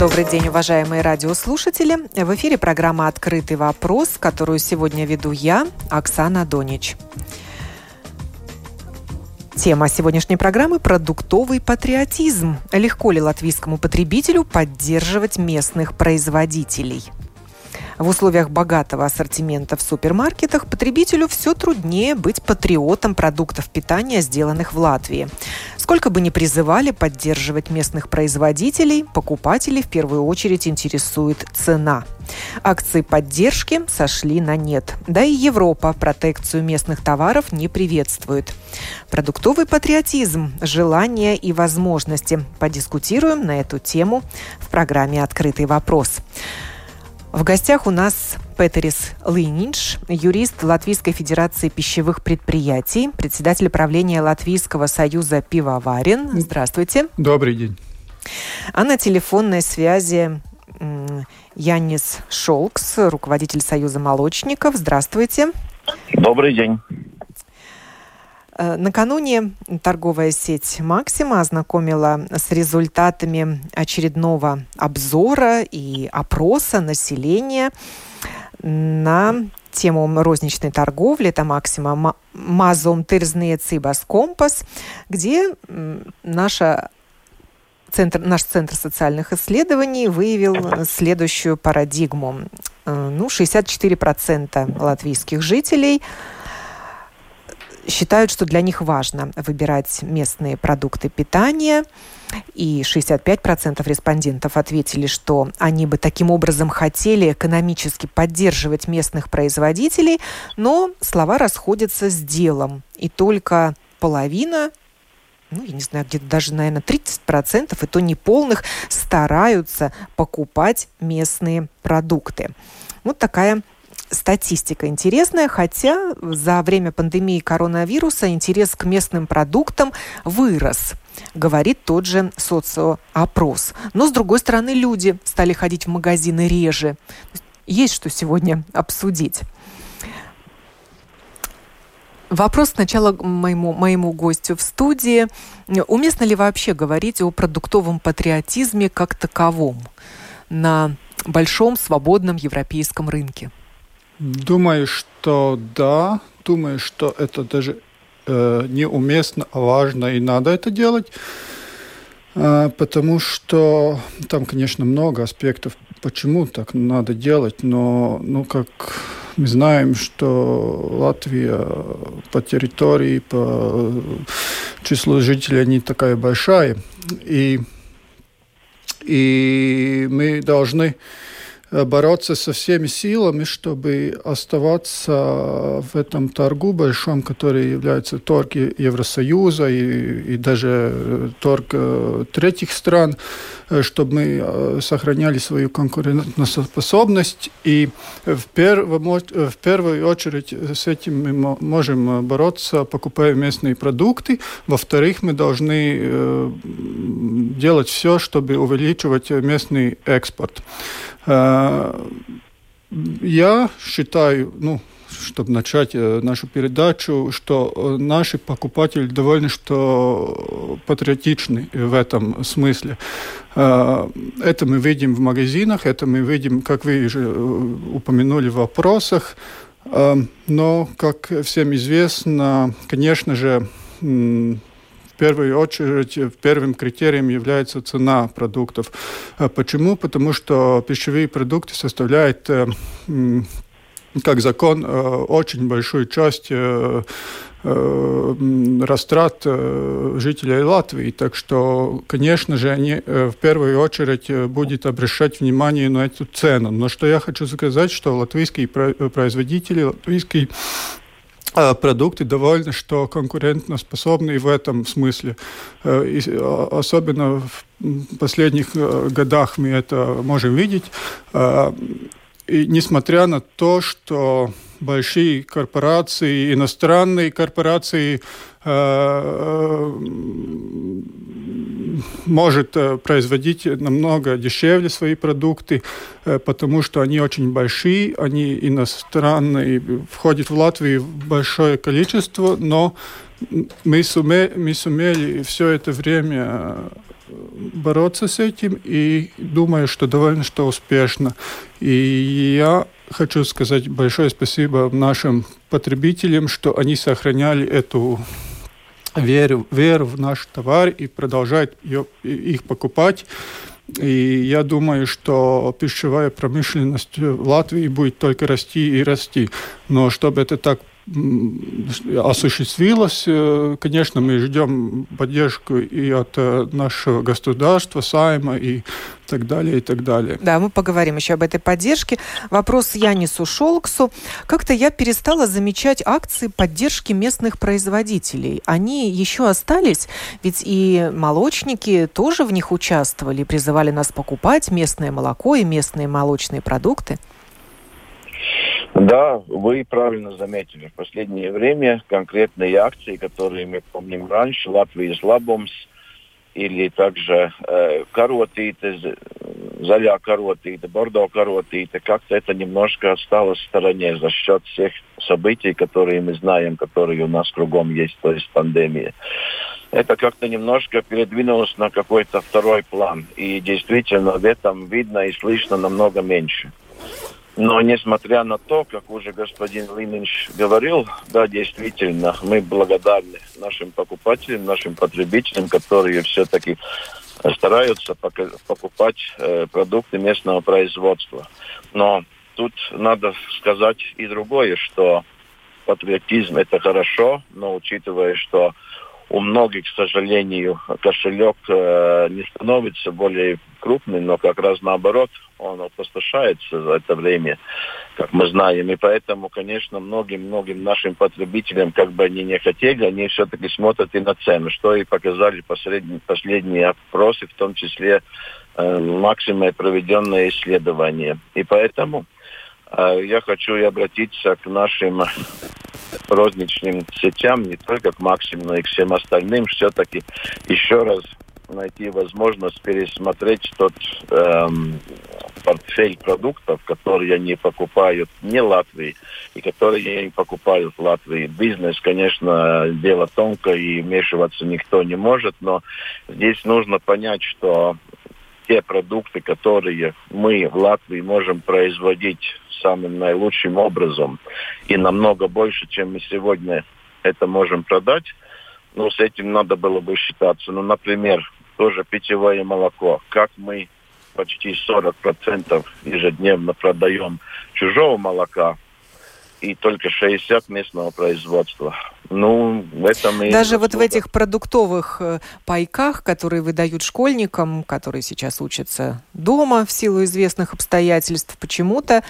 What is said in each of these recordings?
Добрый день, уважаемые радиослушатели. В эфире программа «Открытый вопрос», которую сегодня веду я, Оксана Донич. Тема сегодняшней программы – продуктовый патриотизм. Легко ли латвийскому потребителю поддерживать местных производителей – в условиях богатого ассортимента в супермаркетах потребителю все труднее быть патриотом продуктов питания, сделанных в Латвии. Сколько бы ни призывали поддерживать местных производителей, покупателей в первую очередь интересует цена. Акции поддержки сошли на нет. Да и Европа протекцию местных товаров не приветствует. Продуктовый патриотизм, желания и возможности. Подискутируем на эту тему в программе «Открытый вопрос». В гостях у нас Петерис Лынинш, юрист Латвийской Федерации пищевых предприятий, председатель правления Латвийского союза пивоварен. Здравствуйте. Добрый день. А на телефонной связи Янис Шолкс, руководитель Союза молочников. Здравствуйте. Добрый день. Накануне торговая сеть «Максима» ознакомила с результатами очередного обзора и опроса населения на тему розничной торговли, это «Максима» «Мазом тырзные цибас компас», где наша Центр, наш Центр социальных исследований выявил следующую парадигму. Э, ну, 64% латвийских жителей – считают, что для них важно выбирать местные продукты питания. И 65% респондентов ответили, что они бы таким образом хотели экономически поддерживать местных производителей, но слова расходятся с делом. И только половина ну, я не знаю, где-то даже, наверное, 30%, и то неполных, стараются покупать местные продукты. Вот такая статистика интересная, хотя за время пандемии коронавируса интерес к местным продуктам вырос, говорит тот же социоопрос. Но, с другой стороны, люди стали ходить в магазины реже. Есть что сегодня обсудить. Вопрос сначала моему, моему гостю в студии. Уместно ли вообще говорить о продуктовом патриотизме как таковом на большом свободном европейском рынке? Думаю, что да. Думаю, что это даже э, неуместно, а важно и надо это делать. Э, потому что там, конечно, много аспектов, почему так надо делать, но, ну, как мы знаем, что Латвия по территории, по числу жителей не такая большая, и, и мы должны бороться со всеми силами, чтобы оставаться в этом торгу большом, который является торг Евросоюза и, и даже э, торг э, третьих стран, чтобы мы сохраняли свою конкурентоспособность. И в, первом, в первую очередь с этим мы можем бороться, покупая местные продукты. Во-вторых, мы должны делать все, чтобы увеличивать местный экспорт. Э, я считаю, ну, чтобы начать э, нашу передачу, что э, наши покупатели довольно что патриотичны в этом смысле. Это мы видим в магазинах, это мы видим, как вы уже упомянули в вопросах. Но, как всем известно, конечно же, первую очередь первым критерием является цена продуктов. Почему? Потому что пищевые продукты составляют э, как закон э, очень большую часть э, растрат жителей Латвии. Так что, конечно же, они в первую очередь будут обращать внимание на эту цену. Но что я хочу сказать, что латвийские производители, латвийские продукты довольно что конкурентоспособны в этом смысле. И особенно в последних годах мы это можем видеть. И несмотря на то, что большие корпорации, иностранные корпорации э, может э, производить намного дешевле свои продукты, э, потому что они очень большие, они иностранные, входят в Латвию большое количество, но мы, суме, мы сумели все это время бороться с этим и думаю, что довольно что успешно. И я хочу сказать большое спасибо нашим потребителям, что они сохраняли эту веру, веру в наш товар и продолжают ее, их покупать. И я думаю, что пищевая промышленность в Латвии будет только расти и расти. Но чтобы это так осуществилось. Э, конечно, мы ждем поддержку и от э, нашего государства, Сайма и так далее, и так далее. Да, мы поговорим еще об этой поддержке. Вопрос Янису Шолксу. Как-то я перестала замечать акции поддержки местных производителей. Они еще остались? Ведь и молочники тоже в них участвовали, призывали нас покупать местное молоко и местные молочные продукты. Да, вы правильно заметили. В последнее время конкретные акции, которые мы помним раньше, Латвия Лабомс или также э, каротиты, заля каротиты, бордо каротиты, как-то это немножко осталось в стороне за счет всех событий, которые мы знаем, которые у нас кругом есть, то есть пандемия. Это как-то немножко передвинулось на какой-то второй план. И действительно в этом видно и слышно намного меньше. Но несмотря на то, как уже господин Лиминч говорил, да, действительно, мы благодарны нашим покупателям, нашим потребителям, которые все-таки стараются покупать э, продукты местного производства. Но тут надо сказать и другое, что патриотизм это хорошо, но учитывая, что у многих, к сожалению, кошелек э, не становится более крупным, но как раз наоборот, он опустошается за это время, как мы знаем. И поэтому, конечно, многим-многим нашим потребителям, как бы они не хотели, они все-таки смотрят и на цену, что и показали последние, последние опросы, в том числе э, максимое проведенное исследование. И поэтому э, я хочу и обратиться к нашим розничным сетям, не только к Максиму, но и к всем остальным, все-таки еще раз найти возможность пересмотреть тот эм, портфель продуктов, которые они покупают не Латвии и которые они покупают Латвии. Бизнес, конечно, дело тонкое и вмешиваться никто не может, но здесь нужно понять, что те продукты, которые мы в Латвии можем производить самым наилучшим образом и намного больше, чем мы сегодня это можем продать, ну, с этим надо было бы считаться. Ну, например, тоже питьевое молоко. Как мы почти 40% ежедневно продаем чужого молока, и только 60 местного производства. Ну, в этом и... Даже вот в этих продуктовых э, пайках, которые выдают школьникам, которые сейчас учатся дома в силу известных обстоятельств, почему-то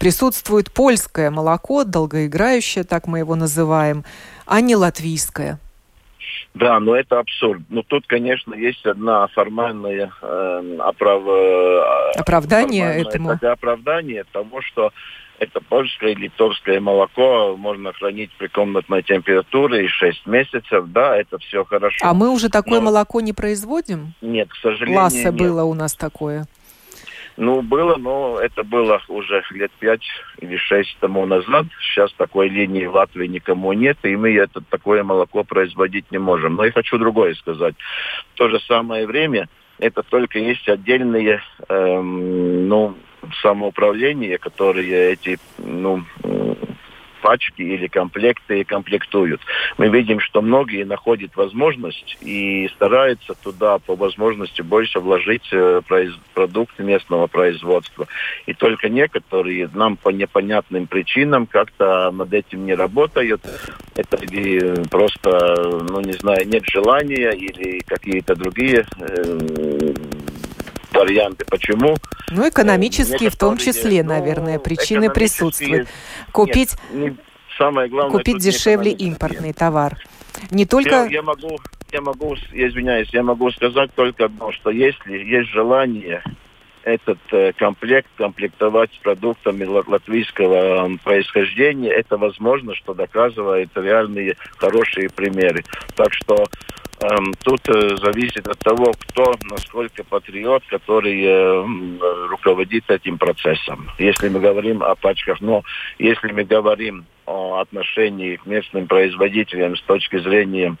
присутствует польское молоко, долгоиграющее, так мы его называем, а не латвийское. Да, но это абсурд. Ну тут, конечно, есть одна формальная э, оправ... Оправдание этому. Это оправдание того, что это польское и литовское молоко можно хранить при комнатной температуре и 6 месяцев. Да, это все хорошо. А мы уже такое Но... молоко не производим? Нет, к сожалению, Ласса нет. было у нас такое. Ну, было, но это было уже лет пять или шесть тому назад. Сейчас такой линии в Латвии никому нет, и мы это такое молоко производить не можем. Но я хочу другое сказать. В то же самое время это только есть отдельные, эм, ну, самоуправления, которые эти, ну, пачки или комплекты комплектуют. Мы видим, что многие находят возможность и стараются туда по возможности больше вложить э, продукты местного производства. И только некоторые нам по непонятным причинам как-то над этим не работают. Это просто, ну не знаю, нет желания или какие-то другие э, варианты. Почему? Ну, экономические в том числе, ну, наверное, причины присутствуют. Купить... Нет, самое главное... Купить дешевле импортный товар. Не только... Я, я могу, я могу, извиняюсь, я могу сказать только одно, что если есть желание этот э, комплект комплектовать продуктами латвийского э, происхождения, это возможно, что доказывает реальные хорошие примеры. Так что тут э, зависит от того, кто насколько патриот, который э, руководит этим процессом. Если мы говорим о пачках, но если мы говорим о отношении к местным производителям с точки зрения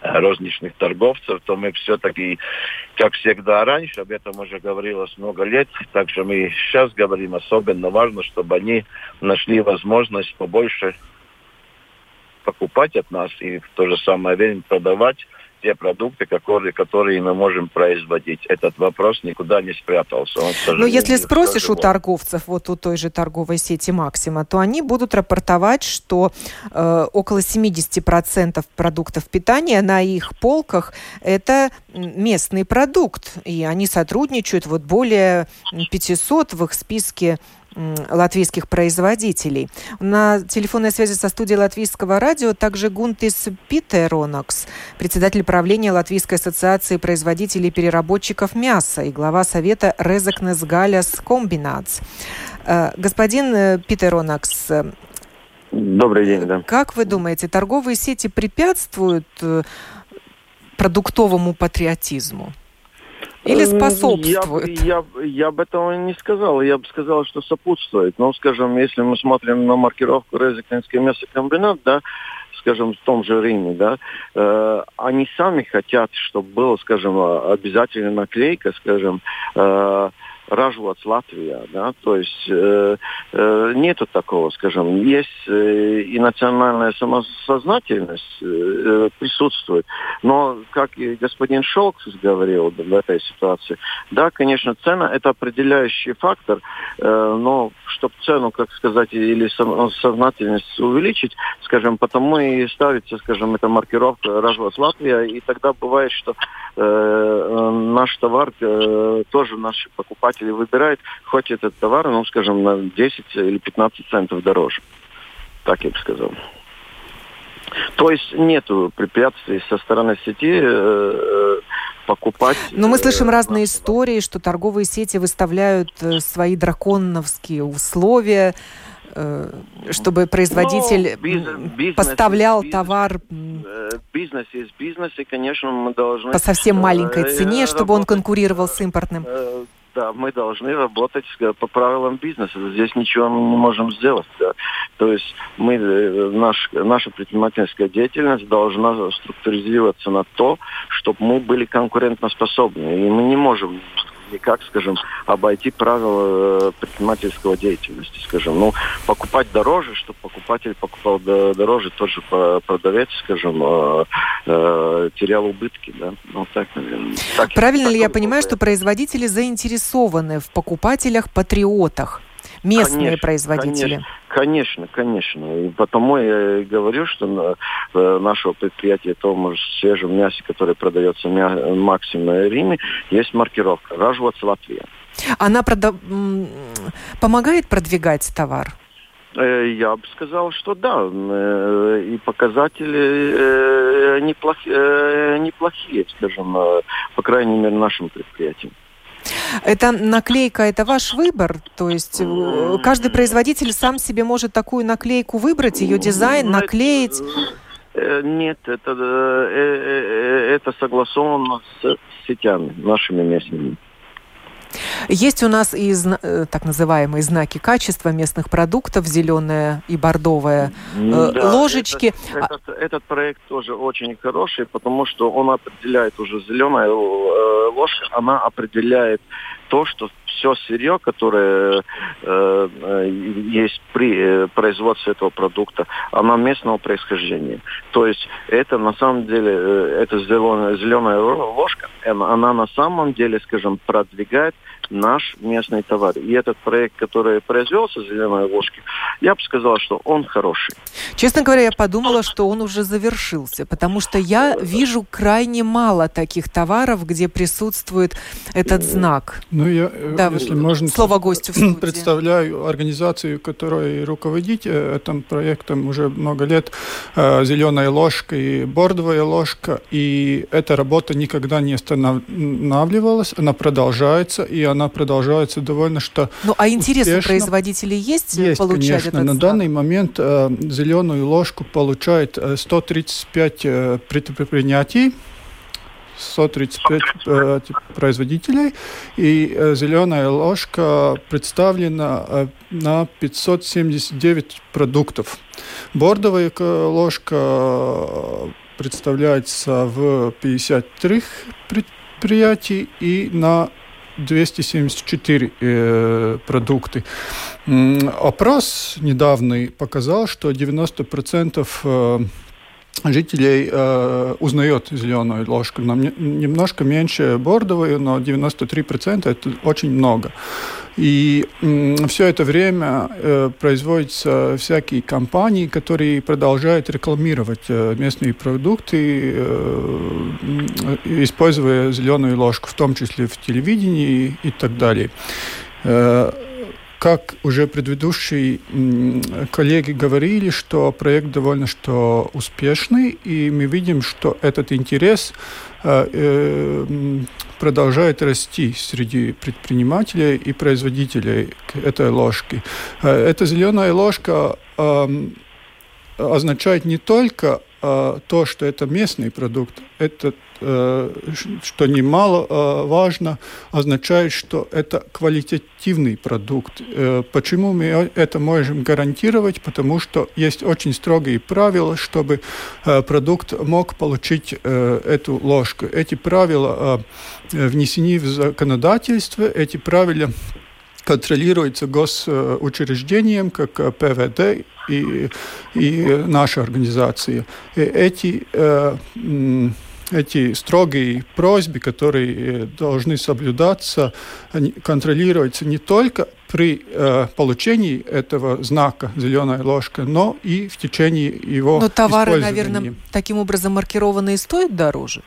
розничных торговцев, то мы все-таки, как всегда раньше, об этом уже говорилось много лет, также мы сейчас говорим, особенно важно, чтобы они нашли возможность побольше покупать от нас и в то же самое время продавать те продукты, которые, которые мы можем производить. Этот вопрос никуда не спрятался. Он, Но если спросишь у торговцев, вот у той же торговой сети Максима, то они будут рапортовать, что э, около 70% продуктов питания на их полках это местный продукт. И они сотрудничают, вот более 500 в их списке латвийских производителей. На телефонной связи со студией Латвийского радио также Гунтис Питеронокс, председатель правления Латвийской ассоциации производителей и переработчиков мяса и глава совета Резакнес Галяс Комбинац. Э, господин э, Питеронокс, э, Добрый день, да. Как вы думаете, торговые сети препятствуют продуктовому патриотизму? Или способствует? Я, я, я бы этого не сказал. Я бы сказал, что сопутствует. Но, скажем, если мы смотрим на маркировку Резекнинский мясокомбинат, да, скажем, в том же Риме, да, э, они сами хотят, чтобы было, скажем, обязательно наклейка, скажем, э, Ражвоц Латвия, да, то есть э, э, нету такого, скажем, есть э, и национальная самосознательность э, присутствует, но, как и господин Шолкс говорил в этой ситуации, да, конечно, цена это определяющий фактор, э, но чтобы цену, как сказать, или сознательность увеличить, скажем, потому и ставится, скажем, эта маркировка Ражвоц Латвия, и тогда бывает, что э, наш товар э, тоже наши покупатели выбирают хоть этот товар, ну, скажем, на 10 или 15 центов дороже. Так я бы сказал. То есть нету препятствий со стороны сети э, э покупать. Но мы слышим э, разные истории, что торговые сети выставляют э, свои драконовские условия, э, чтобы производитель ну, бизнес, бизнес поставлял бизнес, товар бизнес есть бизнес, и, конечно, мы должны... По совсем маленькой цене, чтобы он конкурировал с импортным да, мы должны работать по правилам бизнеса. Здесь ничего мы не можем сделать. Да. То есть мы, э, наш, наша предпринимательская деятельность должна структуризироваться на то, чтобы мы были конкурентоспособны. И мы не можем никак, скажем, обойти правила э, предпринимательского деятельности, скажем. Ну, покупать дороже, чтобы покупатель покупал дороже, тот же продавец, скажем, э, э, терял убытки, да. Ну, так, наверное. Так, Правильно так ли я понимаю, что производители заинтересованы в покупателях-патриотах? Местные конечно, производители. Конечно, конечно. И потому я и говорю, что на, э, нашего предприятия, том же свежем мясе, которое продается максимум Риме, есть маркировка «Ражвац Латвия». Она прода... помогает продвигать товар? Э, я бы сказал, что да. Э, и показатели неплохие, неплохие скажем, по крайней мере, нашим предприятиям. Это наклейка, это ваш выбор? То есть э, каждый производитель сам себе может такую наклейку выбрать, ее дизайн, ну, наклеить? Э, нет, это, э, это согласовано с сетями, нашими местными. Есть у нас и так называемые знаки качества местных продуктов, зеленая и бордовая да, ложечки. Этот, этот, этот проект тоже очень хороший, потому что он определяет уже зеленая ложка, она определяет то, что все сырье, которое э, э, есть при э, производстве этого продукта, оно местного происхождения. То есть это на самом деле, э, эта зеленая, зеленая ложка, она, она на самом деле, скажем, продвигает наш местный товар. И этот проект, который произвелся «Зеленой ложки», я бы сказал, что он хороший. Честно говоря, я подумала, что он уже завершился, потому что я вижу крайне мало таких товаров, где присутствует этот знак. Ну, я, э, да, если можно, слово гостю в представляю организацию, которой руководить э, этим проектом уже много лет, э, «Зеленая ложка» и «Бордовая ложка», и эта работа никогда не останавливалась, она продолжается, и она продолжается довольно что Ну, а интерес у производителей есть, есть получать конечно. этот На данный момент э, «Зеленую ложку» получает 135 э, предприятий, 135 э, производителей, и э, зеленая ложка представлена э, на 579 продуктов. Бордовая ложка представляется в 53 предприятий и на 274 э, продукты. Опрос недавний показал, что 90% э, жителей э, узнает зеленую ложку. Нам не, немножко меньше бордовую, но 93% это очень много. И все это время э, производятся всякие компании, которые продолжают рекламировать э, местные продукты, э, используя зеленую ложку, в том числе в телевидении и, так далее. Как уже предыдущие коллеги говорили, что проект довольно что успешный, и мы видим, что этот интерес продолжает расти среди предпринимателей и производителей этой ложки. Э, эта зеленая ложка означает не только то, что это местный продукт, это Э, что немало э, важно, означает, что это квалитативный продукт. Э, почему мы это можем гарантировать? Потому что есть очень строгие правила, чтобы продукт мог получить эту ложку. Эти правила внесены в законодательство, эти правила контролируются госучреждением, как ПВД и, и наша организация. И эти эти строгие просьбы, которые э, должны соблюдаться, контролируются не только при э, получении этого знака «зеленая ложка», но и в течение его Но товары, наверное, таким образом маркированные стоят дороже?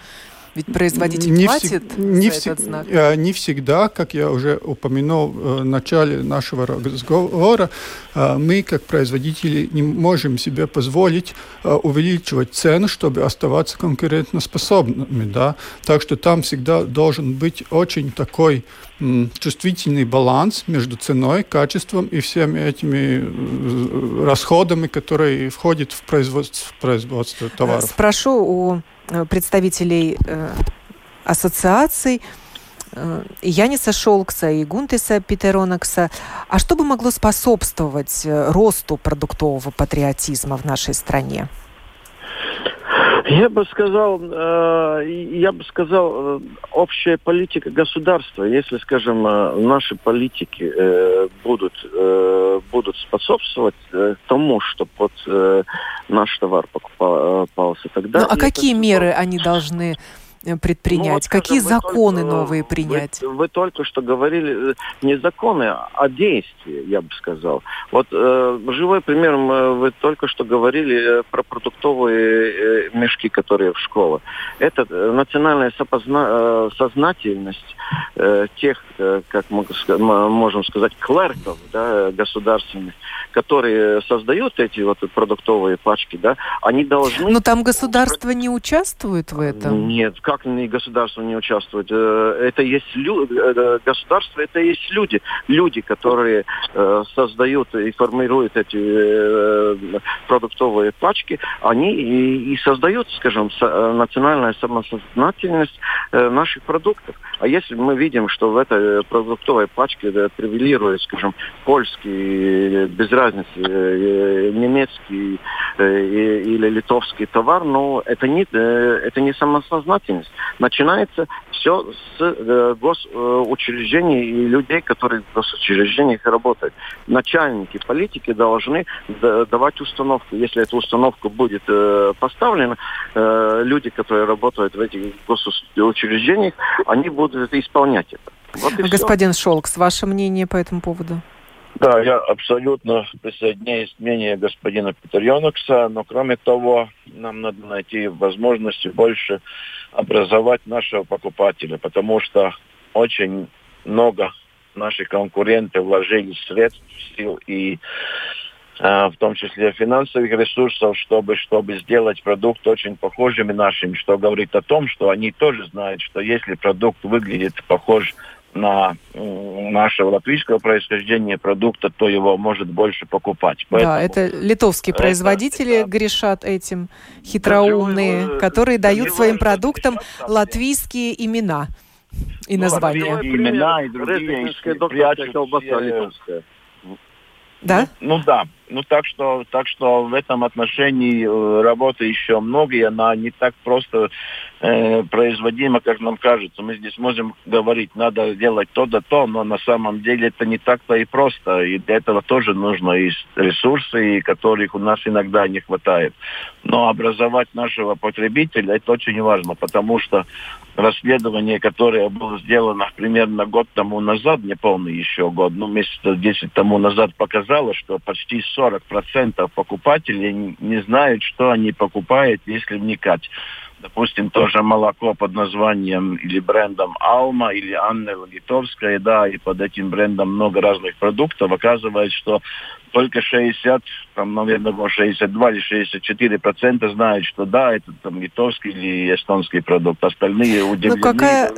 Ведь производитель не платит не за всег... этот знак? Э, не всегда, как я уже упомянул э, в начале нашего разговора, э, мы, как производители, не можем себе позволить увеличивать цену, чтобы оставаться конкурентоспособными. Да? Так что там всегда должен быть очень такой чувствительный баланс между ценой, качеством и всеми этими расходами, которые входят в производство, в производство товаров. Спрошу у представителей э, ассоциаций э, Яниса Шолкса и Гунтеса Питеронакса. А что бы могло способствовать росту продуктового патриотизма в нашей стране? Я бы сказал, я бы сказал, общая политика государства, если, скажем, наши политики будут, будут способствовать тому, чтобы вот наш товар покупался тогда. Ну, а какие меры они должны Э, предпринять? Ну, вот, Какие законы только, новые принять? Вы, вы только что говорили э, не законы, а действия, я бы сказал. Вот э, живой пример, вы только что говорили э, про продуктовые э, мешки, которые в школах. Это национальная сопозна, э, сознательность э, тех, э, как мы можем сказать, клерков да, государственных, которые создают эти вот продуктовые пачки, да, они должны... Но там государство не участвует в этом? Нет, как и государство не участвует? Э, это есть лю... Э, государство, это есть люди. Люди, которые э, создают и формируют эти продуктовые пачки, они и, создают, скажем, национальная самосознательность наших продуктов. А если мы видим, что в этой продуктовой пачке превелирует, скажем, польский, без разницы, немецкий или литовский товар, но это не, это не самосознательность деятельность. Начинается все с э, госучреждений и людей, которые в госучреждениях работают. Начальники, политики должны давать установку. Если эта установка будет э, поставлена, э, люди, которые работают в этих госучреждениях, они будут исполнять это. Вот Господин все. Шолкс, ваше мнение по этому поводу? Да, я абсолютно присоединяюсь к мнению господина Петеренокса, но кроме того, нам надо найти возможности больше образовать нашего покупателя, потому что очень много наших конкурентов вложили средств, сил и э, в том числе финансовых ресурсов, чтобы, чтобы сделать продукт очень похожим нашим, что говорит о том, что они тоже знают, что если продукт выглядит похож на нашего латвийского происхождения продукта, то его может больше покупать. Поэтому да, это литовские производители это, грешат этим, хитроумные, да, которые дают своим продуктам латвийские имена и ну, названия. Имена и другие прячут да? Ну, ну да. Ну так что, так что в этом отношении э, работы еще много, и она не так просто э, производима, как нам кажется. Мы здесь можем говорить, надо делать то да то, но на самом деле это не так-то и просто. И для этого тоже нужно и ресурсы, и которых у нас иногда не хватает. Но образовать нашего потребителя это очень важно, потому что расследование, которое было сделано примерно год тому назад, не полный еще год, ну, месяца 10 тому назад, показало, что почти 40% покупателей не знают, что они покупают, если вникать. Допустим, тоже молоко под названием или брендом Алма, или Анна Литовская, да, и под этим брендом много разных продуктов. Оказывается, что только 60, там, наверное, 62 или 64 процента знают, что да, это там литовский или эстонский продукт. Остальные ну, удивлены. Ну какая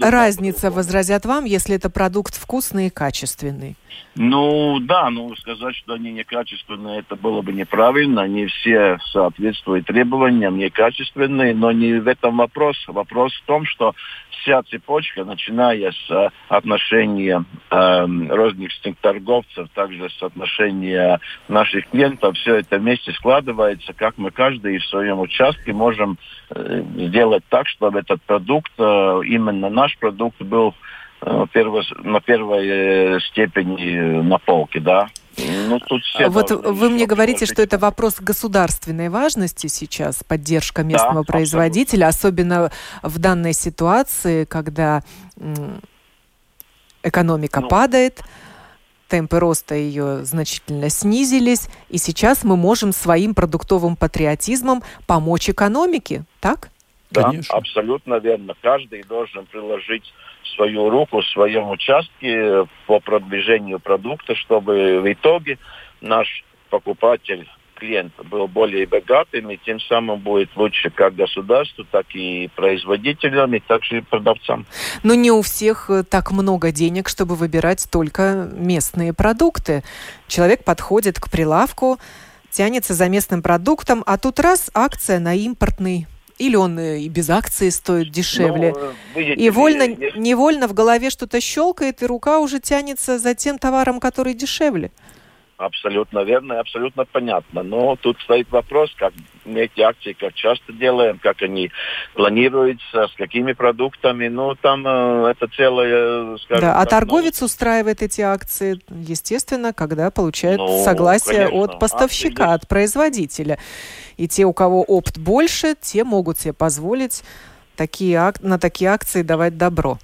разница, возразят вам, если это продукт вкусный и качественный? Ну да, ну сказать, что они некачественные, это было бы неправильно. Они все соответствуют требованиям, некачественные, но не в этом вопрос. Вопрос в том, что вся цепочка, начиная с э, отношения э, розничных торговцев, также с отношения наших клиентов, все это вместе складывается, как мы каждый в своем участке можем э, сделать так, чтобы этот продукт, э, именно наш продукт был э, на первой степени на полке, да. Ну, тут все вот вы мне говорите, что это вопрос государственной важности сейчас, поддержка местного да, производителя, абсолютно. особенно в данной ситуации, когда экономика ну, падает, темпы роста ее значительно снизились, и сейчас мы можем своим продуктовым патриотизмом помочь экономике, так? Да, Конечно. абсолютно верно. Каждый должен приложить свою руку в своем участке по продвижению продукта, чтобы в итоге наш покупатель клиент был более богатым, и тем самым будет лучше как государству, так и производителям, и также и продавцам. Но не у всех э, так много денег, чтобы выбирать только местные продукты. Человек подходит к прилавку, тянется за местным продуктом, а тут раз акция на импортный или он э, и без акции стоит дешевле. Ну, видите, и вольно, невольно в голове что-то щелкает, и рука уже тянется за тем товаром, который дешевле. Абсолютно верно абсолютно понятно. Но тут стоит вопрос, как мы эти акции как часто делаем, как они планируются, с какими продуктами. Ну, там э, это целое, скажем Да, а так, а торговец ну... устраивает эти акции, естественно, когда получает ну, согласие конечно. от поставщика, от производителя. И те, у кого опт больше, те могут себе позволить такие ак... на такие акции давать добро.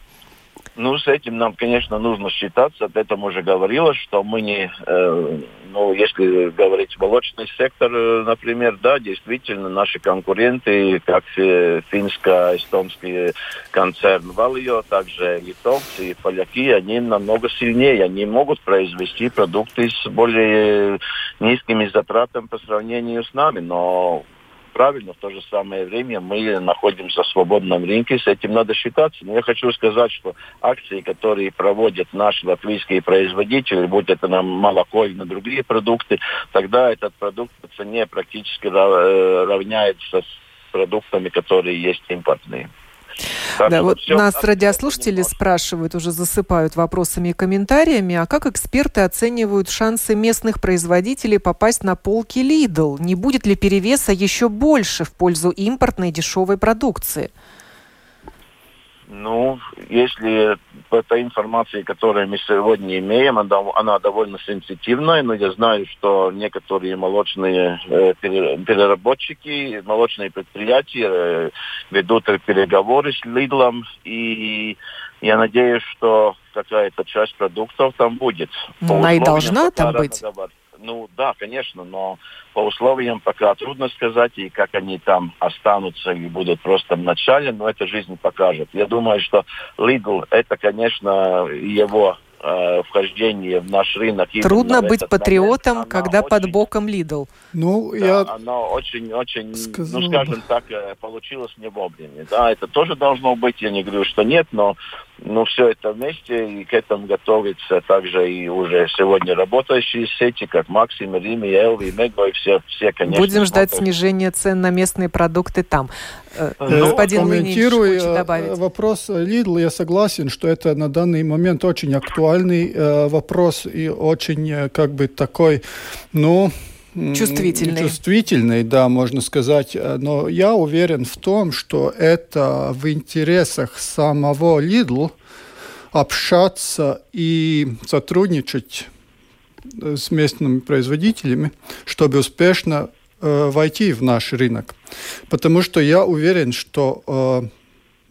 Ну, с этим нам, конечно, нужно считаться. Об этом уже говорилось, что мы не, э, ну, если говорить молочный сектор, э, например, да, действительно, наши конкуренты, как финско-эстонский концерн Валио, также литовцы и поляки, они намного сильнее. Они могут произвести продукты с более низкими затратами по сравнению с нами, но правильно, в то же самое время мы находимся в свободном рынке, с этим надо считаться. Но я хочу сказать, что акции, которые проводят наши латвийские производители, будь это на молоко или на другие продукты, тогда этот продукт по цене практически э, равняется с продуктами, которые есть импортные. Так да, вот нас радиослушатели спрашивают, уже засыпают вопросами и комментариями, а как эксперты оценивают шансы местных производителей попасть на полки Lidl? Не будет ли перевеса еще больше в пользу импортной дешевой продукции? Ну, если по той информации, которую мы сегодня имеем, она, она довольно сенситивная, но я знаю, что некоторые молочные э, переработчики, молочные предприятия э, ведут переговоры с Лидлом, и я надеюсь, что какая-то часть продуктов там будет. Она и должна там быть. Договор. Ну да, конечно, но по условиям пока трудно сказать, и как они там останутся и будут просто в начале, но это жизнь покажет. Я думаю, что Lidl это, конечно, его э, вхождение в наш рынок. Трудно быть патриотом, момент, когда очень, под боком Lidl. Ну, да, я... Оно очень-очень, ну, скажем так, э, получилось не вовремя. Да, это тоже должно быть, я не говорю, что нет, но ну, все это вместе, и к этому готовится также и уже сегодня работающие сети, как Максим, Рими, Элви, Мегло, и все, все, конечно. Будем ждать смотрят. снижения цен на местные продукты там. Э, ну, Господин Комментируя э, вопрос Lidl, я согласен, что это на данный момент очень актуальный э, вопрос и очень э, как бы такой, ну, Чувствительный. Чувствительный, да, можно сказать. Но я уверен в том, что это в интересах самого Lidl общаться и сотрудничать с местными производителями, чтобы успешно э, войти в наш рынок. Потому что я уверен, что э,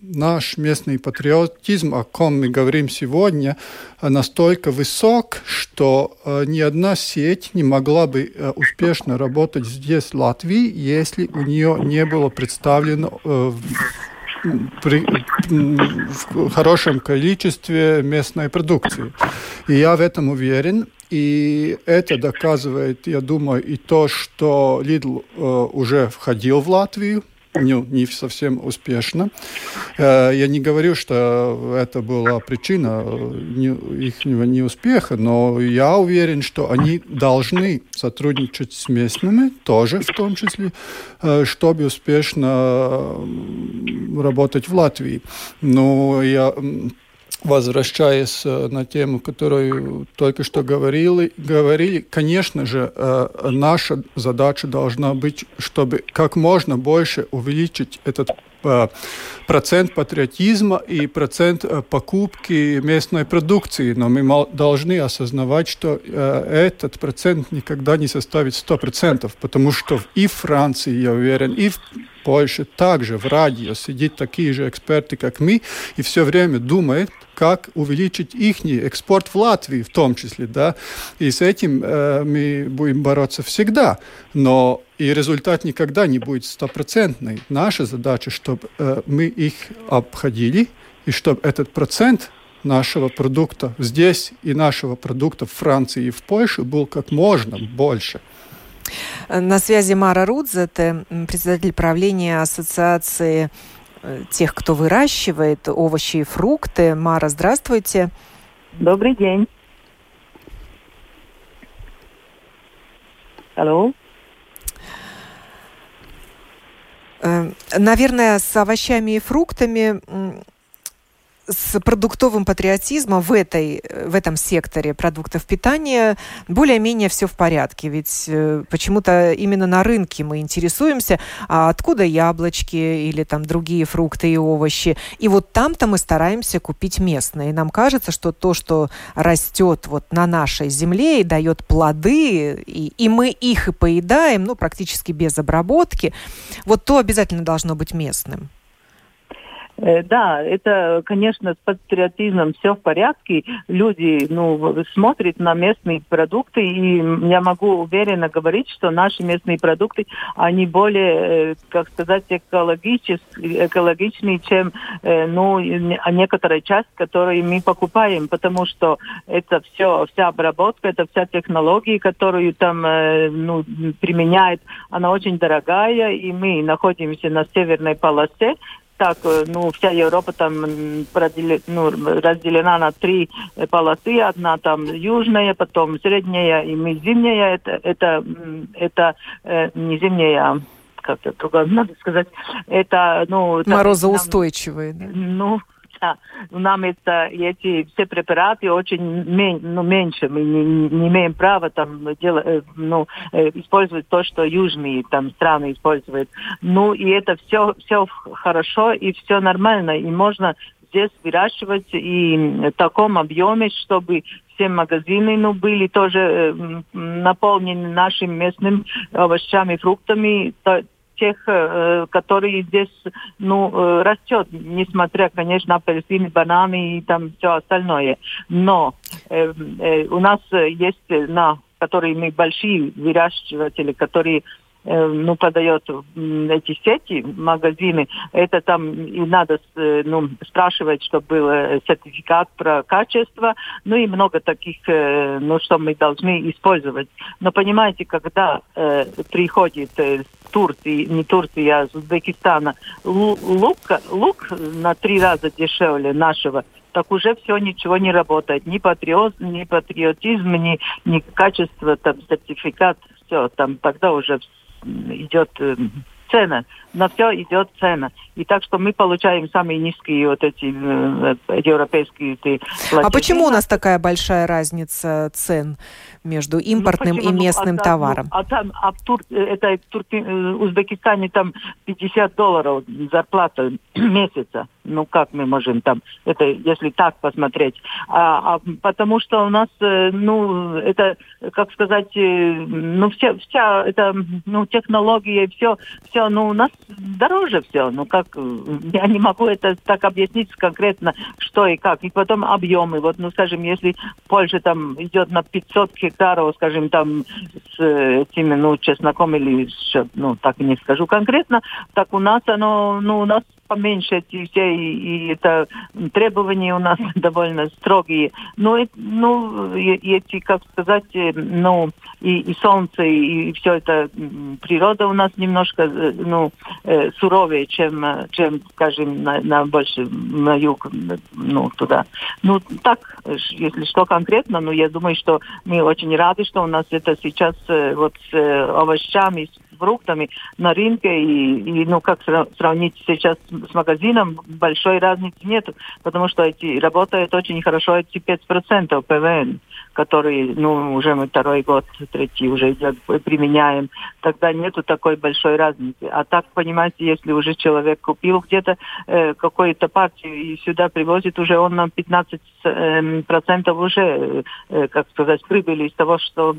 наш местный патриотизм, о ком мы говорим сегодня, настолько высок, что э, ни одна сеть не могла бы э, успешно работать здесь, в Латвии, если у нее не было представлено э, при, в хорошем количестве местной продукции. И я в этом уверен. И это доказывает, я думаю, и то, что Lidl э, уже входил в Латвию, не, не совсем успешно. Э, я не говорю, что это была причина э, их неуспеха, но я уверен, что они должны сотрудничать с местными, тоже в том числе, э, чтобы успешно работать в Латвии. Но я возвращаясь э, на тему, которую только что говорили, говорили, конечно же, э, наша задача должна быть, чтобы как можно больше увеличить этот процент патриотизма и процент покупки местной продукции. Но мы должны осознавать, что этот процент никогда не составит 100%, потому что и в Франции, я уверен, и в Польше также в радио сидят такие же эксперты, как мы, и все время думают, как увеличить их экспорт в Латвии в том числе, да, и с этим э, мы будем бороться всегда, но и результат никогда не будет стопроцентный. Наша задача, чтобы э, мы их обходили, и чтобы этот процент нашего продукта здесь и нашего продукта в Франции и в Польше был как можно больше. На связи Мара Рудзете, председатель правления Ассоциации Э, тех, кто выращивает овощи и фрукты. Мара, здравствуйте. Добрый день. Алло. Э, наверное, с овощами и фруктами с продуктовым патриотизмом в, этой, в этом секторе продуктов питания более-менее все в порядке. Ведь э, почему-то именно на рынке мы интересуемся, а откуда яблочки или там другие фрукты и овощи. И вот там-то мы стараемся купить местные. И нам кажется, что то, что растет вот на нашей земле и дает плоды, и, и мы их и поедаем, ну, практически без обработки, вот то обязательно должно быть местным. Э, да, это, конечно, с патриотизмом все в порядке. Люди ну, смотрят на местные продукты, и я могу уверенно говорить, что наши местные продукты, они более, э, как сказать, экологичные, чем э, ну, некоторая часть, которую мы покупаем, потому что это все, вся обработка, это вся технология, которую там ну, применяет, она очень дорогая, и мы находимся на северной полосе, так, э, ну, вся Европа там ну, разделена на три полосы. Одна там южная, потом средняя и зимняя. Это, это, это э, не зимняя, а как это надо сказать. Это, ну... Морозоустойчивые, да? Ну, да, нам это, эти все препараты очень мен, ну, меньше. Мы не, не имеем права там делать, ну, использовать то, что южные там страны используют. Ну и это все, все хорошо и все нормально. И можно здесь выращивать и в таком объеме, чтобы все магазины ну, были тоже э, наполнены нашими местными овощами, фруктами, то, тех, э, которые здесь ну, э, растет, несмотря, конечно, на апельсины, бананы и там все остальное. Но э, э, у нас есть на которые мы большие выращиватели, которые Э, ну, подает эти сети, магазины, это там и надо э, ну, спрашивать, чтобы был э, сертификат про качество, ну и много таких, ну, что мы должны использовать. Но понимаете, когда э, приходит э, Турции, не Турции, а из Узбекистана, лук, лук на три раза дешевле нашего, так уже все ничего не работает. Ни, патриот, ни патриотизм, ни, ни качество, там, сертификат, все, там тогда уже идет э, цена, на все идет цена. И так что мы получаем самые низкие вот эти э, европейские платежи. А почему у нас такая большая разница цен между ну, импортным ну, и местным ну, а товаром? а там, а в Тур, это в Тур, э, Узбекистане там 50 долларов зарплата месяца. Ну как мы можем там, это если так посмотреть. А, а потому что у нас, э, ну, это, как сказать, ну, вся, вся это, ну, технология, все, все, ну, у нас дороже все. Ну, как, я не могу это так объяснить конкретно, что и как. И потом объемы. Вот, ну, скажем, если Польша там идет на 500 гектаров, скажем, там с этими, ну, чесноком или, ну, так не скажу конкретно, так у нас оно, ну, у нас поменьше эти все, и, и это требования у нас довольно строгие. Но, ну, и, эти, как сказать, э, ну, и, и солнце, и, и все это, природа у нас немножко, э, ну, э, суровее, чем, чем скажем, на, на больше на юг, ну, туда. Ну, так, если что конкретно, ну, я думаю, что мы очень рады, что у нас это сейчас вот с овощами, с фруктами на рынке, и, и ну как сравнить сейчас с магазином, большой разницы нет, потому что эти работают очень хорошо эти 5% ПВН, которые, ну, уже мы второй год, третий уже идет, применяем, тогда нету такой большой разницы. А так, понимаете, если уже человек купил где-то э, какую-то партию и сюда привозит, уже он нам 15% э, процентов уже, э, как сказать, прибыли из того, что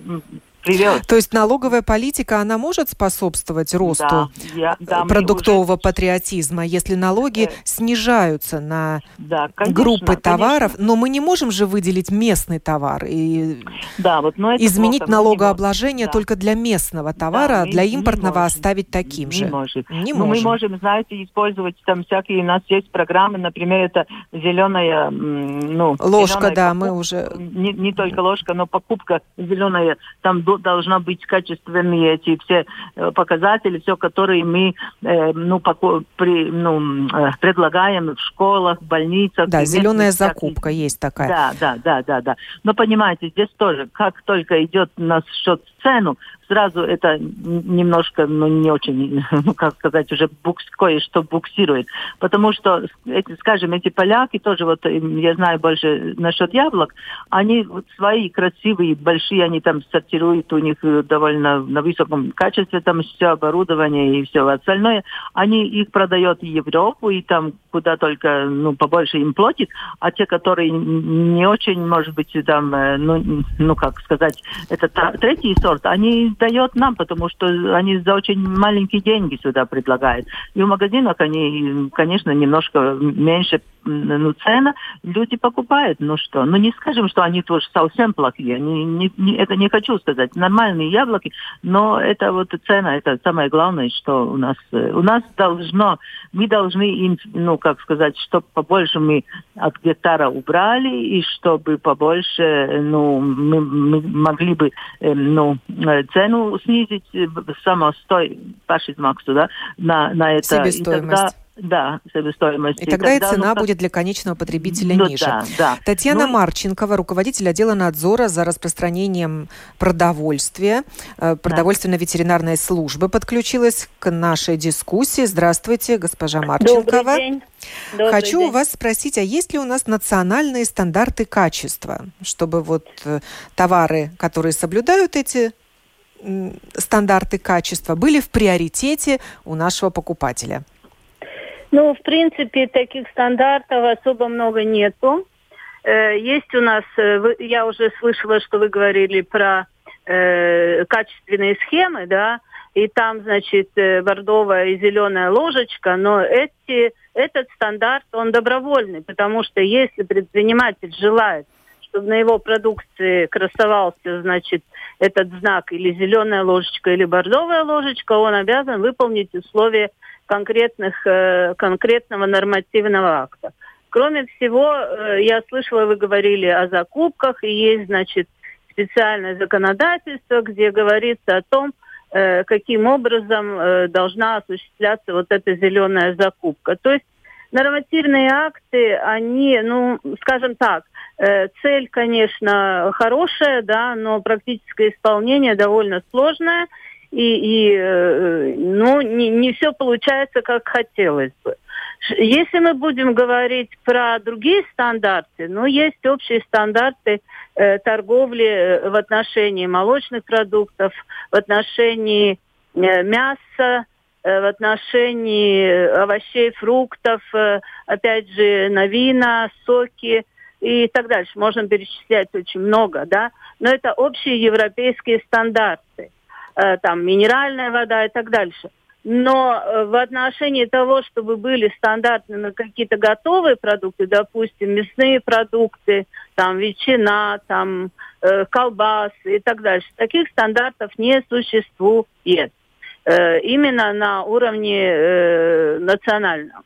привез. То есть налоговая политика, она может способствовать росту да, я, да, продуктового уже... патриотизма, если налоги э... снижаются на да, конечно, группы товаров, конечно. но мы не можем же выделить местный товар и да, вот, но изменить налогообложение да. только для местного товара, да, а для импортного оставить таким не же. Может. Не но можем. Мы можем, знаете, использовать там всякие, у нас есть программы, например, это зеленая, ну... Ложка, зеленая да, покупка, мы уже... Не, не только ложка, но покупка зеленая, там должна быть качественные эти все э, показатели, все, которые мы э, ну, поко, при, ну, э, предлагаем в школах, больницах. Да, зеленая закупка есть такая. Да, да, да, да, да. Но понимаете, здесь тоже, как только идет на счет цену, сразу это немножко, ну, не очень, ну, как сказать, уже букс, кое-что буксирует. Потому что, эти, скажем, эти поляки тоже, вот я знаю больше насчет яблок, они вот свои красивые, большие, они там сортируют, у них довольно на высоком качестве там все оборудование и все остальное. Они их продают в Европу и там куда только, ну, побольше им платит, а те, которые не очень, может быть, там, э, ну, ну как сказать, это третий сорт, они дает нам, потому что они за очень маленькие деньги сюда предлагают. И в магазинах они, конечно, немножко меньше ну, цена, люди покупают. Ну что, ну не скажем, что они тоже совсем плохие. Не, не, не, это не хочу сказать. Нормальные яблоки, но это вот цена, это самое главное, что у нас. У нас должно, мы должны им, ну как сказать, чтобы побольше мы от гектара убрали, и чтобы побольше, ну, мы, мы могли бы, э, ну, цену снизить, э, самостой, пашизмаксу, да, на, на это. Себестоимость. Да, себестоимость. И тогда и, тогда, цена ну, будет для конечного потребителя ну, ниже. Да, да. Татьяна ну, Марченкова, руководитель отдела надзора за распространением продовольствия, э, продовольственно-ветеринарной службы, подключилась к нашей дискуссии. Здравствуйте, госпожа Марченкова. Добрый день. Добрый Хочу день. у вас спросить, а есть ли у нас национальные стандарты качества, чтобы вот э, товары, которые соблюдают эти стандарты качества, были в приоритете у нашего покупателя? Ну, в принципе, таких стандартов особо много нету. Э, есть у нас, э, я уже слышала, что вы говорили про э, качественные схемы, да, и там, значит, бордовая и зеленая ложечка, но эти, этот стандарт, он добровольный, потому что если предприниматель желает, чтобы на его продукции красовался, значит, этот знак или зеленая ложечка, или бордовая ложечка, он обязан выполнить условия конкретных, э, конкретного нормативного акта. Кроме всего, э, я слышала, вы говорили о закупках, и есть, значит, специальное законодательство, где говорится о том, э, каким образом должна осуществляться вот эта зеленая закупка. То есть нормативные акты, они, ну, скажем так, цель, конечно, хорошая, да, но практическое исполнение довольно сложное – и, и э, ну, не, не все получается, как хотелось бы. Если мы будем говорить про другие стандарты, ну, есть общие стандарты э, торговли э, в отношении молочных продуктов, в отношении э, мяса, э, в отношении овощей, фруктов, э, опять же, на вина, соки и так дальше. Можно перечислять очень много, да, но это общие европейские стандарты. Э, там минеральная вода и так дальше. Но э, в отношении того, чтобы были стандарты на какие-то готовые продукты, допустим, мясные продукты, там ветчина, там э, колбасы и так дальше, таких стандартов не существует э, именно на уровне э, национальном.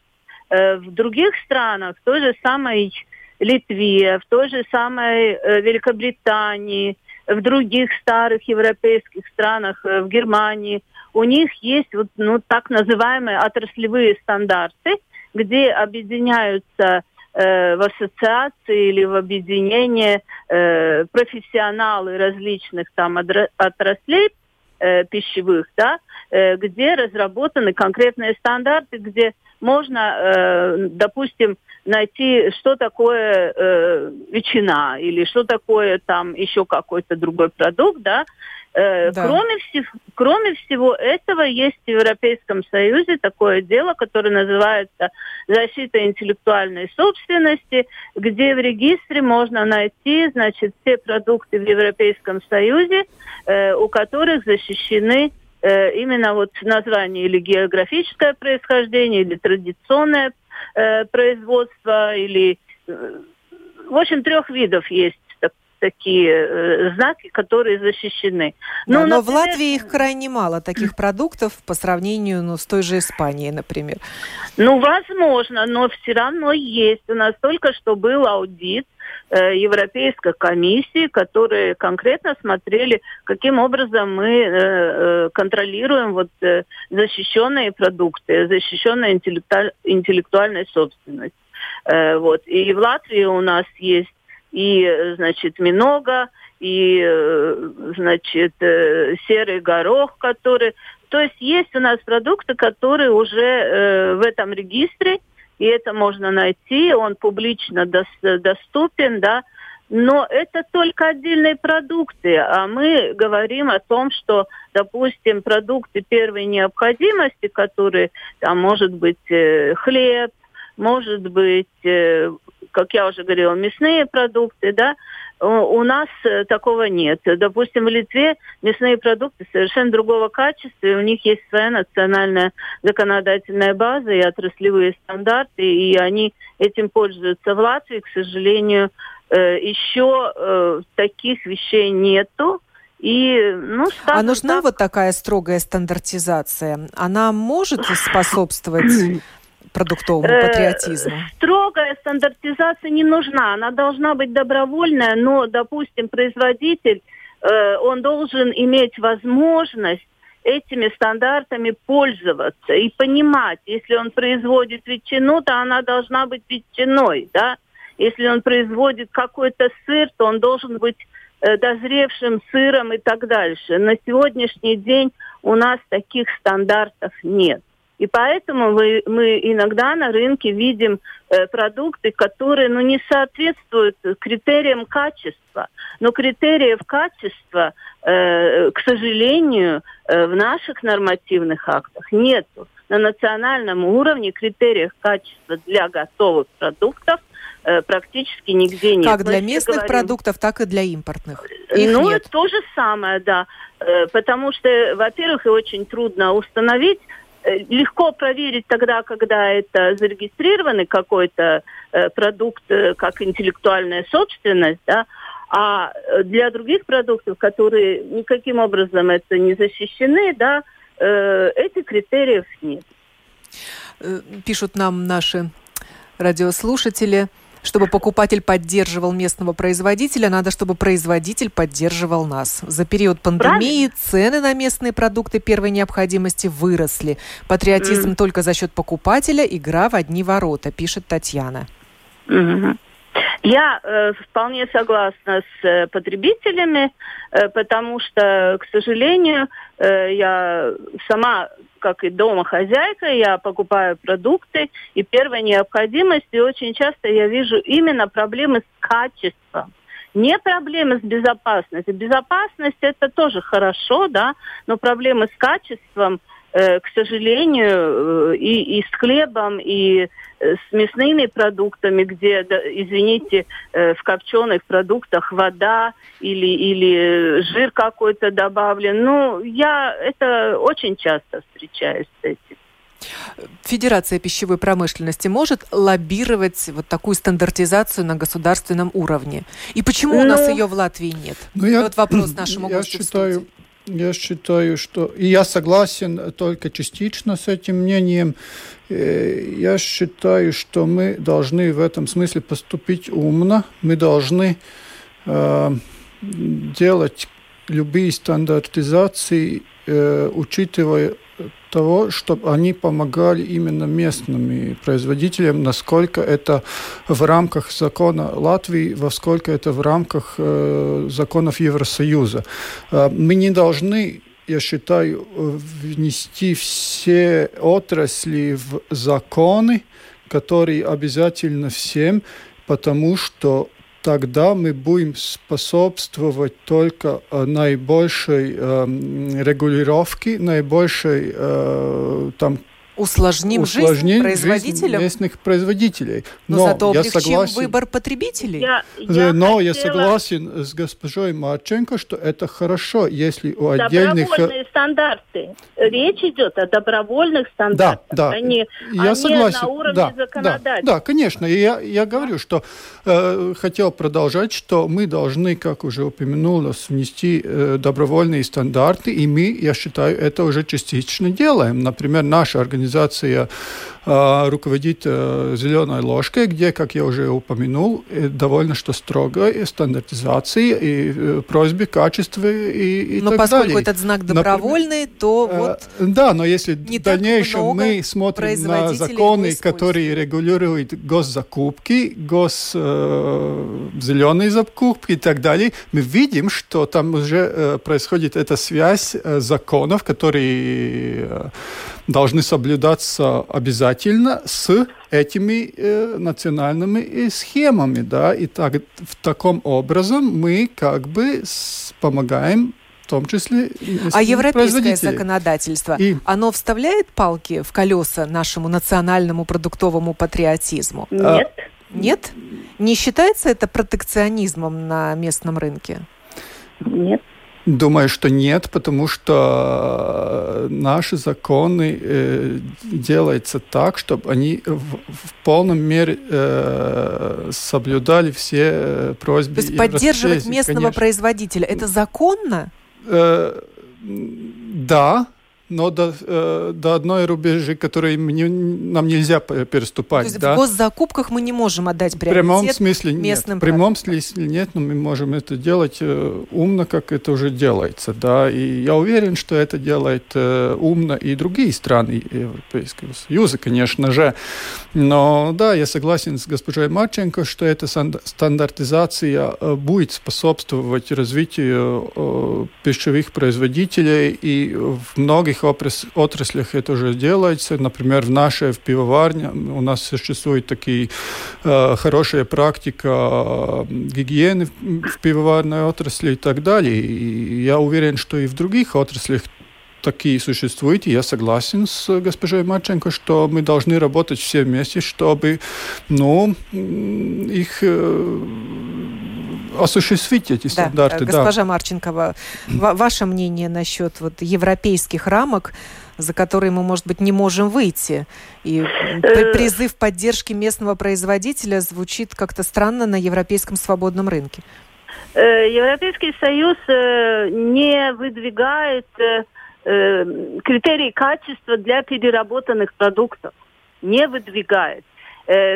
Э, в других странах, в той же самой Литве, в той же самой э, Великобритании, в других старых европейских странах, э, в Германии, у них есть вот, ну, так называемые отраслевые стандарты, где объединяются э, в ассоциации или в объединение э, профессионалы различных там отраслей э, пищевых, да, э, где разработаны конкретные стандарты, где можно, э, допустим, найти, что такое э, ветчина или что такое там еще какой-то другой продукт, да. Э, да. Кроме, всего, кроме всего этого, есть в Европейском Союзе такое дело, которое называется защита интеллектуальной собственности, где в регистре можно найти, значит, все продукты в Европейском Союзе, э, у которых защищены э, именно вот название или географическое происхождение, или традиционное э, производства или... Э, в общем, трех видов есть такие э, знаки, которые защищены. Но, да, но например, в Латвии их крайне мало, таких продуктов, по сравнению ну, с той же Испанией, например. Ну, возможно, но все равно есть. У нас только что был аудит э, Европейской комиссии, которые конкретно смотрели, каким образом мы э, контролируем вот, защищенные продукты, защищенную интеллектуаль, интеллектуальную собственность. Вот. И в Латвии у нас есть и, значит, минога, и, э, значит, э, серый горох, который... То есть есть у нас продукты, которые уже э, в этом регистре, и это можно найти, он публично доступен, да, но это только отдельные продукты, а мы говорим о том, что, допустим, продукты первой необходимости, которые, там, может быть, хлеб, может быть, как я уже говорила, мясные продукты, да, у нас э, такого нет. Допустим, в Литве мясные продукты совершенно другого качества, и у них есть своя национальная законодательная база и отраслевые стандарты, и они этим пользуются. В Латвии, к сожалению, э, еще э, таких вещей нету. И, ну, а нужна так... вот такая строгая стандартизация? Она может способствовать продуктовому э, патриотизму? Строгая стандартизация не нужна. Она должна быть добровольная, но, допустим, производитель, э, он должен иметь возможность этими стандартами пользоваться и понимать, если он производит ветчину, то она должна быть ветчиной, да. Если он производит какой-то сыр, то он должен быть э, дозревшим сыром и так дальше. На сегодняшний день у нас таких стандартов нет. И поэтому мы, мы иногда на рынке видим э, продукты, которые ну, не соответствуют критериям качества. Но критериев качества, э, к сожалению, э, в наших нормативных актах нету. на национальном уровне критериях качества для готовых продуктов э, практически нигде нет. Как для местных говорим, продуктов, так и для импортных. Их ну, нет. то же самое, да. Э, потому что, во-первых, очень трудно установить, э, легко проверить тогда, когда это зарегистрированный какой-то э, продукт как интеллектуальная собственность, да, а для других продуктов, которые никаким образом это не защищены, да, этих критериев нет. Пишут нам наши радиослушатели. Чтобы покупатель поддерживал местного производителя, надо, чтобы производитель поддерживал нас. За период пандемии Правильно. цены на местные продукты первой необходимости выросли. Патриотизм mm. только за счет покупателя, игра в одни ворота, пишет Татьяна. Mm-hmm. Я э, вполне согласна с э, потребителями, э, потому что, к сожалению, э, я сама как и дома хозяйка, я покупаю продукты и первой необходимости очень часто я вижу именно проблемы с качеством. Не проблемы с безопасностью. Безопасность это тоже хорошо, да, но проблемы с качеством к сожалению, э, и, и с хлебом, и э, с мясными продуктами, где, извините, в копченых продуктах вода или, или жир какой-то добавлен. Ну, я это очень часто встречаюсь с этим. Федерация пищевой промышленности может лоббировать вот такую стандартизацию на государственном уровне? И почему ну, у нас ну, ее в Латвии нет? Ну, я, вот вопрос нашему я гостю считаю, я считаю, что... И я согласен только частично с этим мнением. Э, я считаю, что мы должны в этом смысле поступить умно. Мы должны э, делать любые стандартизации, э, учитывая того, чтобы они помогали именно местным производителям, насколько это в рамках закона Латвии, во сколько это в рамках э, законов Евросоюза. Э, мы не должны я считаю, внести все отрасли в законы, которые обязательно всем, потому что тогда мы будем способствовать только э, наибольшей э, регулировке, наибольшей э, там усложним, усложним жизнь производителям? Жизнь местных производителей. Но, Но зато я согласен, выбор потребителей. Я, я Но хотела... я согласен с госпожой Марченко, что это хорошо, если у отдельных... Добровольные стандарты. Речь идет о добровольных стандартах, да, да. не, я а согласен. на уровне да, законодательства. Да, да, конечно. И я, я говорю, что э, хотел продолжать, что мы должны, как уже упомянулось, внести э, добровольные стандарты, и мы, я считаю, это уже частично делаем. Например, наша организация civilizācijā. Руководит э, «Зеленой ложкой», где, как я уже упомянул, э, довольно что строгой стандартизации и э, просьбе качества и, и но так поскольку далее. этот знак добровольный, Например, то вот Да, но если в дальнейшем мы смотрим на законы, которые регулируют госзакупки, гос э, зеленые закупки и так далее, мы видим, что там уже э, происходит эта связь э, законов, которые должны соблюдаться обязательно с этими э, национальными э, схемами, да, и так в таком образом мы как бы с, помогаем в том числе А европейское законодательство, и... оно вставляет палки в колеса нашему национальному продуктовому патриотизму? Нет. А, нет? Не считается это протекционизмом на местном рынке? Нет. Думаю, что нет, потому что наши законы э, делаются так, чтобы они в, в полном мере э, соблюдали все э, просьбы. То есть поддерживать местного конечно. производителя это законно? Э, да, но до, э, до одной рубежи, которой не, нам нельзя переступать. То есть да? в госзакупках мы не можем отдать приоритет В прямом смысле местным нет. В прямом смысле нет, но мы можем это делать э, умно, как это уже делается. Да? И я уверен, что это делает э, умно и другие страны Европейского Союза, конечно же. Но да, я согласен с госпожой Марченко, что эта стандартизация э, будет способствовать развитию э, пищевых производителей и в многих других отраслях это уже делается. Например, в нашей в пивоварне у нас существует такие э, хорошая практика э, гигиены в пивоварной отрасли и так далее. И я уверен, что и в других отраслях такие существуют, и я согласен с госпожой Марченко, что мы должны работать все вместе, чтобы ну, их э, осуществить эти да, стандарты. Госпожа да. Марченкова, ваше мнение насчет вот европейских рамок, за которые мы, может быть, не можем выйти. И э, призыв поддержки местного производителя звучит как-то странно на европейском свободном рынке. Э, Европейский Союз э, не выдвигает критерии качества для переработанных продуктов. Не выдвигает.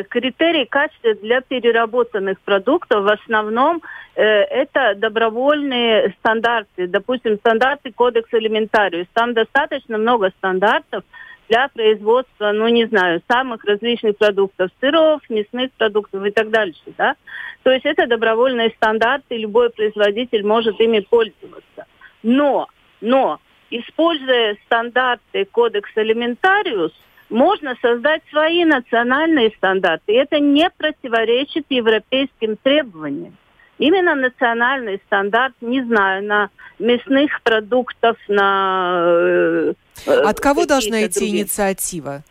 Критерии качества для переработанных продуктов в основном Э, это добровольные стандарты, допустим, стандарты Кодекс Элементариус. Там достаточно много стандартов для производства, ну, не знаю, самых различных продуктов, сыров, мясных продуктов и так дальше, да. То есть это добровольные стандарты, любой производитель может ими пользоваться. Но, но, используя стандарты Кодекс Элементариус, можно создать свои национальные стандарты. И это не противоречит европейским требованиям. Именно национальный стандарт, не знаю, на мясных продуктах, на... Э, от кого должна идти другие. инициатива?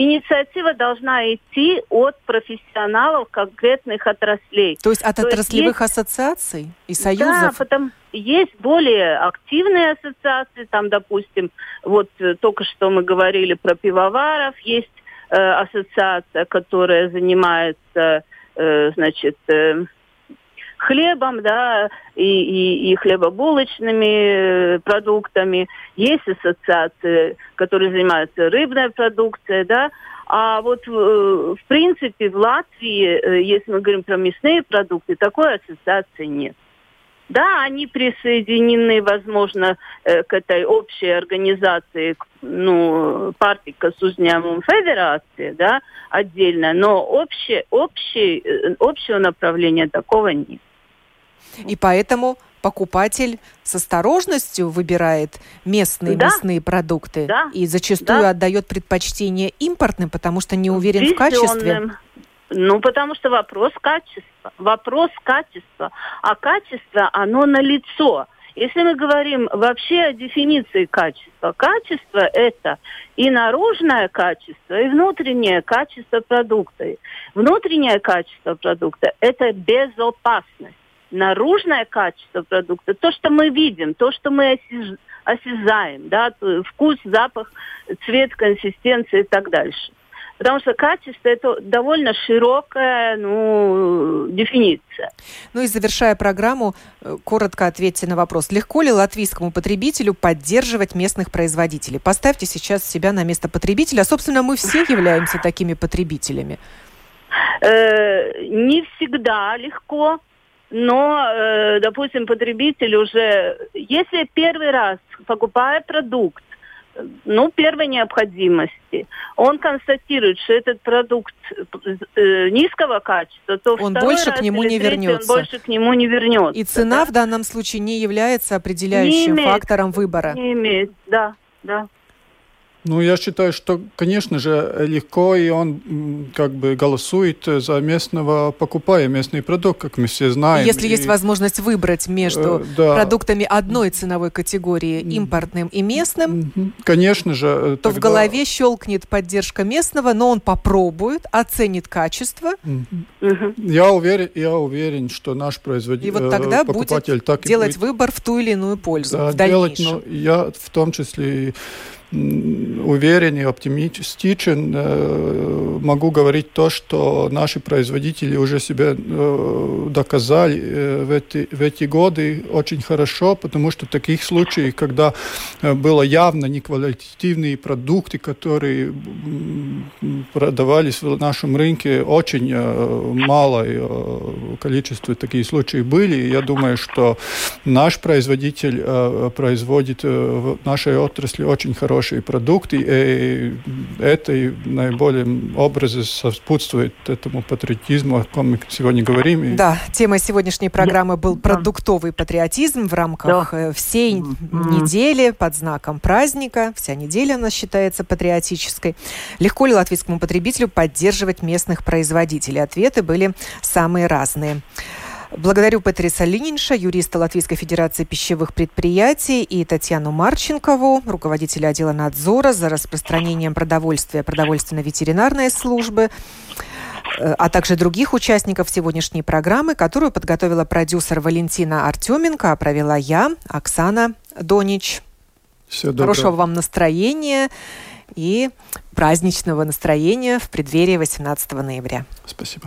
Инициатива должна идти от профессионалов конкретных отраслей. То есть от То отраслевых есть, ассоциаций и союзов? Да, потому есть более активные ассоциации, там, допустим, вот э, только что мы говорили про пивоваров, есть э, ассоциация, которая занимается, э, значит, э, хлебом, да, и, и, и хлебобулочными э, продуктами. Есть ассоциации, которые занимаются рыбной продукцией, да. А вот э, в принципе в Латвии, э, если мы говорим про мясные продукты, такой ассоциации нет. Да, они присоединены, возможно, к этой общей организации, ну, партии Косузняма Федерации, да, отдельно, но общее, общее, общего направления такого нет. И поэтому покупатель с осторожностью выбирает местные да. мясные продукты да. и зачастую да. отдает предпочтение импортным, потому что не уверен Везенным. в качестве. Ну, потому что вопрос качества. Вопрос качества. А качество, оно на лицо. Если мы говорим вообще о дефиниции качества, качество – это и наружное качество, и внутреннее качество продукта. Внутреннее качество продукта – это безопасность наружное качество продукта, то, что мы видим, то, что мы осязаем, да, вкус, запах, цвет, консистенция и так дальше. Потому что качество это довольно широкая ну, дефиниция. Ну и завершая программу, э, коротко ответьте на вопрос. Легко ли латвийскому потребителю поддерживать местных производителей? Поставьте сейчас себя на место потребителя. Собственно, мы все являемся такими потребителями. Э, не всегда легко но, э, допустим, потребитель уже, если первый раз покупая продукт, ну, первой необходимости, он констатирует, что этот продукт э, низкого качества, то он больше к нему не вернется. Он больше к нему не вернется. И цена да? в данном случае не является определяющим не имеет, фактором выбора. Не имеет, да, да. Ну, я считаю, что, конечно же, легко, и он как бы голосует за местного, покупая местный продукт, как мы все знаем. Если и... есть возможность выбрать между э, да. продуктами одной ценовой категории, импортным и местным, конечно же, э, то тогда... в голове щелкнет поддержка местного, но он попробует, оценит качество. Я уверен, я уверен, что наш производитель, и вот тогда покупатель будет так делать будет... выбор в ту или иную пользу да, в дальнейшем. Делать, но я в том числе уверен и оптимистичен, э, могу говорить то, что наши производители уже себя э, доказали э, в эти, в эти годы очень хорошо, потому что таких случаев, когда было явно неквалитативные продукты, которые продавались в нашем рынке, очень малое количество таких случаев были. Я думаю, что наш производитель производит в нашей отрасли очень хорошо хорошие продукты, и это наиболее образы сопутствует этому патриотизму, о ком мы сегодня говорим. Да, тема сегодняшней программы был продуктовый патриотизм в рамках да. Э, всей недели под знаком праздника. Вся неделя у нас считается патриотической. Легко ли латвийскому потребителю поддерживать местных производителей? Ответы были самые разные. Благодарю Петриса Лининша, юриста Латвийской Федерации пищевых предприятий, и Татьяну Марченкову, руководителя отдела надзора за распространением продовольствия продовольственно-ветеринарной службы э, а также других участников сегодняшней программы, которую подготовила продюсер Валентина Артеменко, а провела я, Оксана Донич. Всего Хорошего вам настроения и праздничного настроения в преддверии 18 ноября. Спасибо.